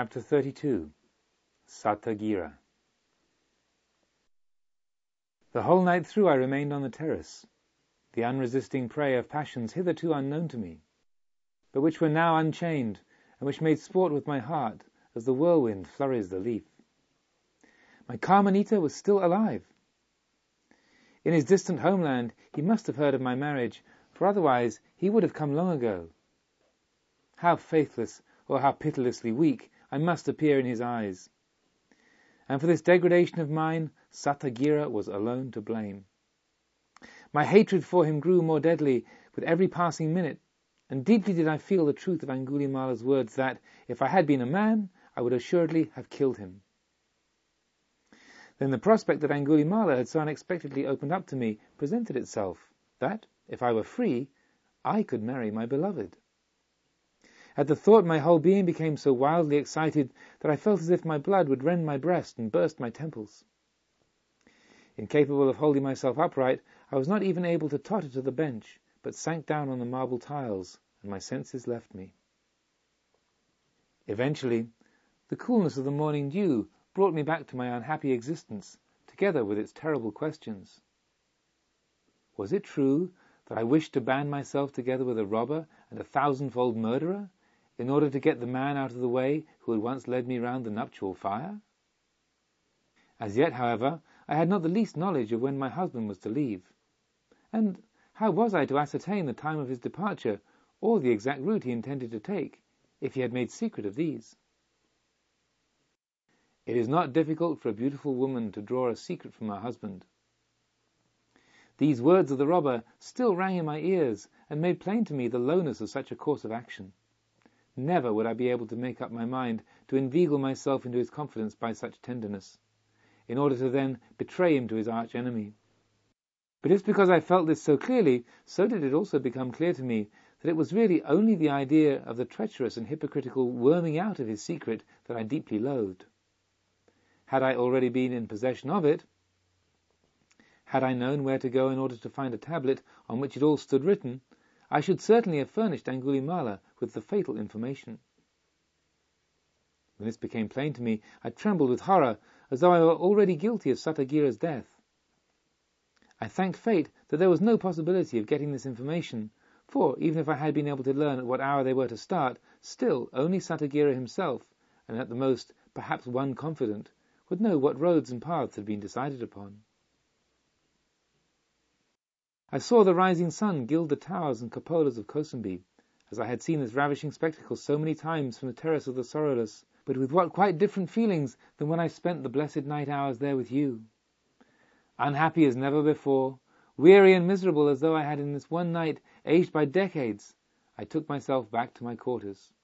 Chapter 32 Satagira The whole night through I remained on the terrace, the unresisting prey of passions hitherto unknown to me, but which were now unchained, and which made sport with my heart as the whirlwind flurries the leaf. My Kamanita was still alive! In his distant homeland he must have heard of my marriage, for otherwise he would have come long ago. How faithless, or how pitilessly weak, I must appear in his eyes. And for this degradation of mine, Satagira was alone to blame. My hatred for him grew more deadly with every passing minute, and deeply did I feel the truth of Angulimala's words that, if I had been a man, I would assuredly have killed him. Then the prospect that Angulimala had so unexpectedly opened up to me presented itself, that, if I were free, I could marry my beloved. At the thought my whole being became so wildly excited that I felt as if my blood would rend my breast and burst my temples. Incapable of holding myself upright, I was not even able to totter to the bench, but sank down on the marble tiles, and my senses left me. Eventually, the coolness of the morning dew brought me back to my unhappy existence, together with its terrible questions. Was it true that I wished to band myself together with a robber and a thousandfold murderer, in order to get the man out of the way who had once led me round the nuptial fire? As yet, however, I had not the least knowledge of when my husband was to leave. And how was I to ascertain the time of his departure, or the exact route he intended to take, if he had made secret of these? It is not difficult for a beautiful woman to draw a secret from her husband. These words of the robber still rang in my ears, and made plain to me the lowness of such a course of action. Never would I be able to make up my mind to inveigle myself into his confidence by such tenderness, in order to then betray him to his arch enemy. But just because I felt this so clearly, so did it also become clear to me that it was really only the idea of the treacherous and hypocritical worming out of his secret that I deeply loathed. Had I already been in possession of it, had I known where to go in order to find a tablet on which it all stood written, I should certainly have furnished Angulimala with the fatal information. When this became plain to me, I trembled with horror, as though I were already guilty of Satagira's death. I thanked fate that there was no possibility of getting this information, for, even if I had been able to learn at what hour they were to start, still only Satagira himself, and at the most perhaps one confidant, would know what roads and paths had been decided upon. I saw the rising sun gild the towers and cupolas of Kosambi, as I had seen this ravishing spectacle so many times from the terrace of the Sorrowless, but with what quite different feelings than when I spent the blessed night hours there with you. Unhappy as never before, weary and miserable as though I had in this one night aged by decades, I took myself back to my quarters.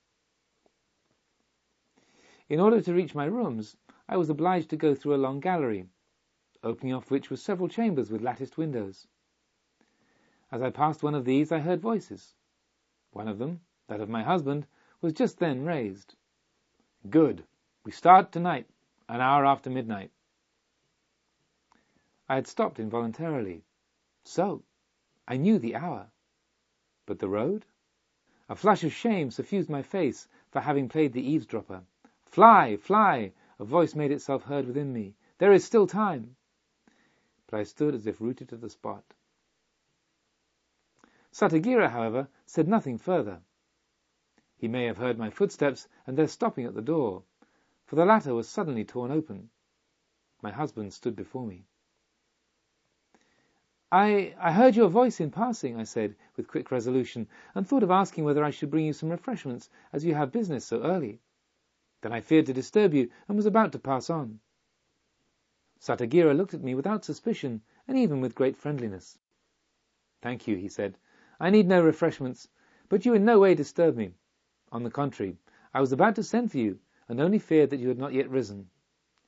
In order to reach my rooms, I was obliged to go through a long gallery, opening off which were several chambers with latticed windows. As I passed one of these I heard voices. One of them, that of my husband, was just then raised. Good. We start tonight, an hour after midnight. I had stopped involuntarily. So, I knew the hour. But the road? A flush of shame suffused my face for having played the eavesdropper. Fly, fly! A voice made itself heard within me. There is still time. But I stood as if rooted to the spot. Satagira, however, said nothing further. He may have heard my footsteps and their stopping at the door, for the latter was suddenly torn open. My husband stood before me. I, I heard your voice in passing, I said, with quick resolution, and thought of asking whether I should bring you some refreshments, as you have business so early. Then I feared to disturb you, and was about to pass on. Satagira looked at me without suspicion, and even with great friendliness. Thank you, he said. I need no refreshments, but you in no way disturb me. On the contrary, I was about to send for you, and only feared that you had not yet risen.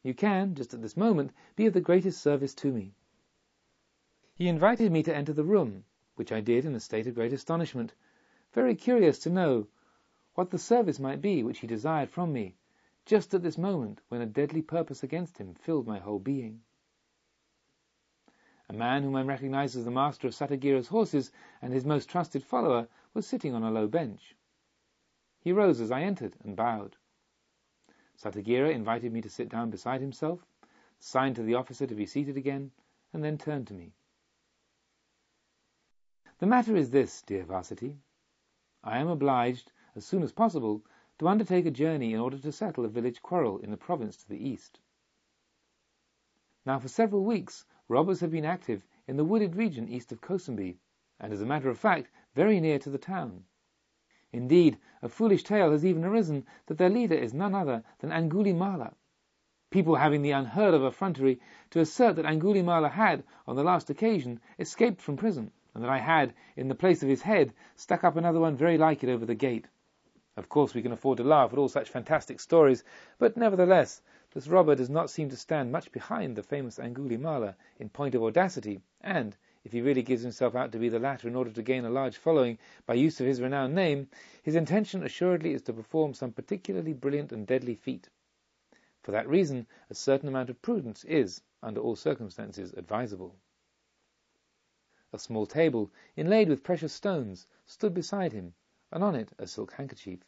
You can, just at this moment, be of the greatest service to me. He invited me to enter the room, which I did in a state of great astonishment, very curious to know what the service might be which he desired from me, just at this moment when a deadly purpose against him filled my whole being. A man whom I recognized as the master of Satagira's horses and his most trusted follower was sitting on a low bench. He rose as I entered and bowed. Satagira invited me to sit down beside himself, signed to the officer to be seated again, and then turned to me. The matter is this, dear Vasitthi. I am obliged, as soon as possible, to undertake a journey in order to settle a village quarrel in the province to the east. Now for several weeks robbers have been active in the wooded region east of Kosambi, and as a matter of fact very near to the town. Indeed, a foolish tale has even arisen that their leader is none other than Angulimala, people having the unheard of effrontery to assert that Angulimala had, on the last occasion, escaped from prison, and that I had, in the place of his head, stuck up another one very like it over the gate. Of course, we can afford to laugh at all such fantastic stories, but nevertheless, this robber does not seem to stand much behind the famous Angulimala in point of audacity, and, if he really gives himself out to be the latter in order to gain a large following by use of his renowned name, his intention assuredly is to perform some particularly brilliant and deadly feat. For that reason, a certain amount of prudence is, under all circumstances, advisable. A small table, inlaid with precious stones, stood beside him, and on it a silk handkerchief.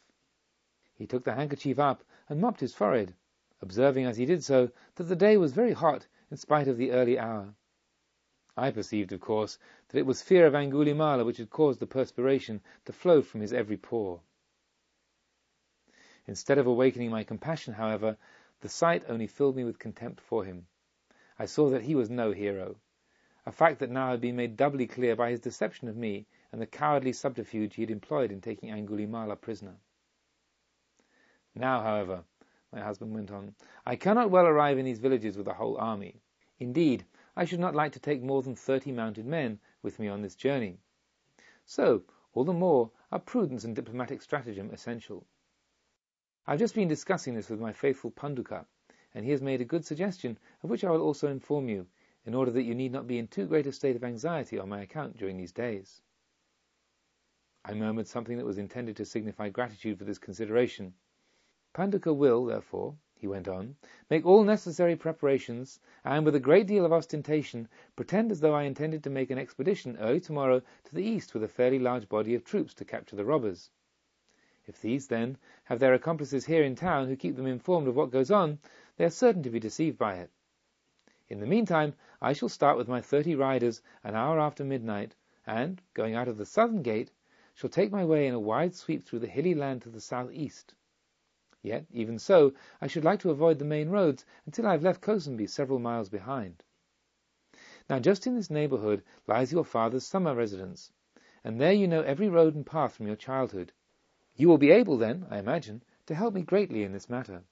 He took the handkerchief up and mopped his forehead, observing as he did so that the day was very hot in spite of the early hour. I perceived, of course, that it was fear of Angulimala which had caused the perspiration to flow from his every pore. Instead of awakening my compassion, however, the sight only filled me with contempt for him. I saw that he was no hero, a fact that now had been made doubly clear by his deception of me and the cowardly subterfuge he had employed in taking Angulimala prisoner. Now, however, my husband went on, I cannot well arrive in these villages with a whole army. Indeed, I should not like to take more than thirty mounted men with me on this journey. So, all the more are prudence and diplomatic stratagem essential. I have just been discussing this with my faithful Panduka, and he has made a good suggestion, of which I will also inform you, in order that you need not be in too great a state of anxiety on my account during these days. I murmured something that was intended to signify gratitude for this consideration. Panduka will, therefore, he went on, make all necessary preparations, and with a great deal of ostentation pretend as though I intended to make an expedition early tomorrow to the east with a fairly large body of troops to capture the robbers. If these, then, have their accomplices here in town who keep them informed of what goes on, they are certain to be deceived by it. In the meantime, I shall start with my thirty riders an hour after midnight, and, going out of the southern gate, shall take my way in a wide sweep through the hilly land to the south east. Yet, even so, I should like to avoid the main roads until I have left Kosambi several miles behind. Now, just in this neighbourhood lies your father's summer residence, and there you know every road and path from your childhood. You will be able, then, I imagine, to help me greatly in this matter.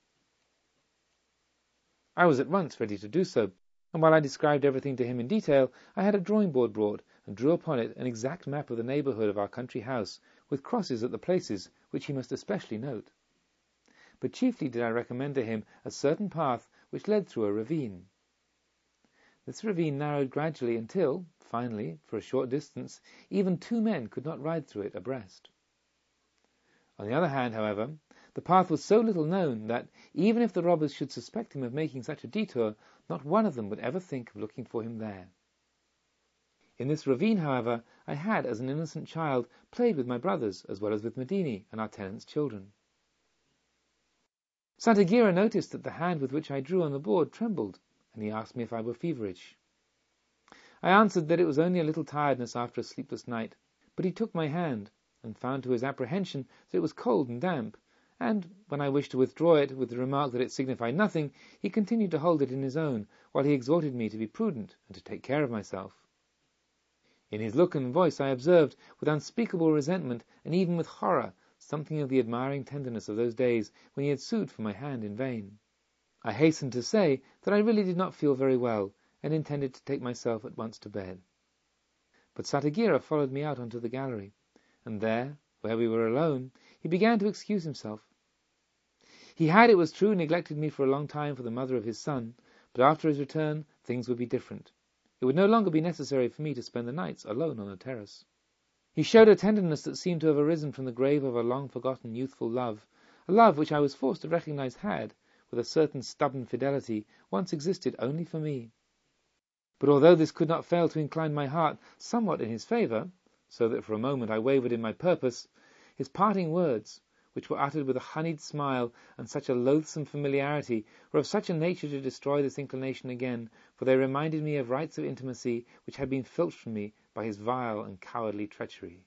I was at once ready to do so, and while I described everything to him in detail, I had a drawing board brought and drew upon it an exact map of the neighbourhood of our country house, with crosses at the places which he must especially note but chiefly did I recommend to him a certain path which led through a ravine. This ravine narrowed gradually until, finally, for a short distance, even two men could not ride through it abreast. On the other hand, however, the path was so little known that, even if the robbers should suspect him of making such a detour, not one of them would ever think of looking for him there. In this ravine, however, I had, as an innocent child, played with my brothers, as well as with Medini and our tenants' children. Satagira noticed that the hand with which I drew on the board trembled, and he asked me if I were feverish. I answered that it was only a little tiredness after a sleepless night, but he took my hand, and found to his apprehension that it was cold and damp, and, when I wished to withdraw it with the remark that it signified nothing, he continued to hold it in his own, while he exhorted me to be prudent and to take care of myself. In his look and voice I observed, with unspeakable resentment and even with horror, something of the admiring tenderness of those days when he had sued for my hand in vain. I hastened to say that I really did not feel very well, and intended to take myself at once to bed. But Satagira followed me out onto the gallery, and there, where we were alone, he began to excuse himself. He had, it was true, neglected me for a long time for the mother of his son, but after his return things would be different. It would no longer be necessary for me to spend the nights alone on the terrace. He showed a tenderness that seemed to have arisen from the grave of a long forgotten youthful love, a love which I was forced to recognize had, with a certain stubborn fidelity, once existed only for me. But although this could not fail to incline my heart somewhat in his favour, so that for a moment I wavered in my purpose, his parting words, which were uttered with a honeyed smile and such a loathsome familiarity, were of such a nature to destroy this inclination again, for they reminded me of rights of intimacy which had been filched from me by his vile and cowardly treachery.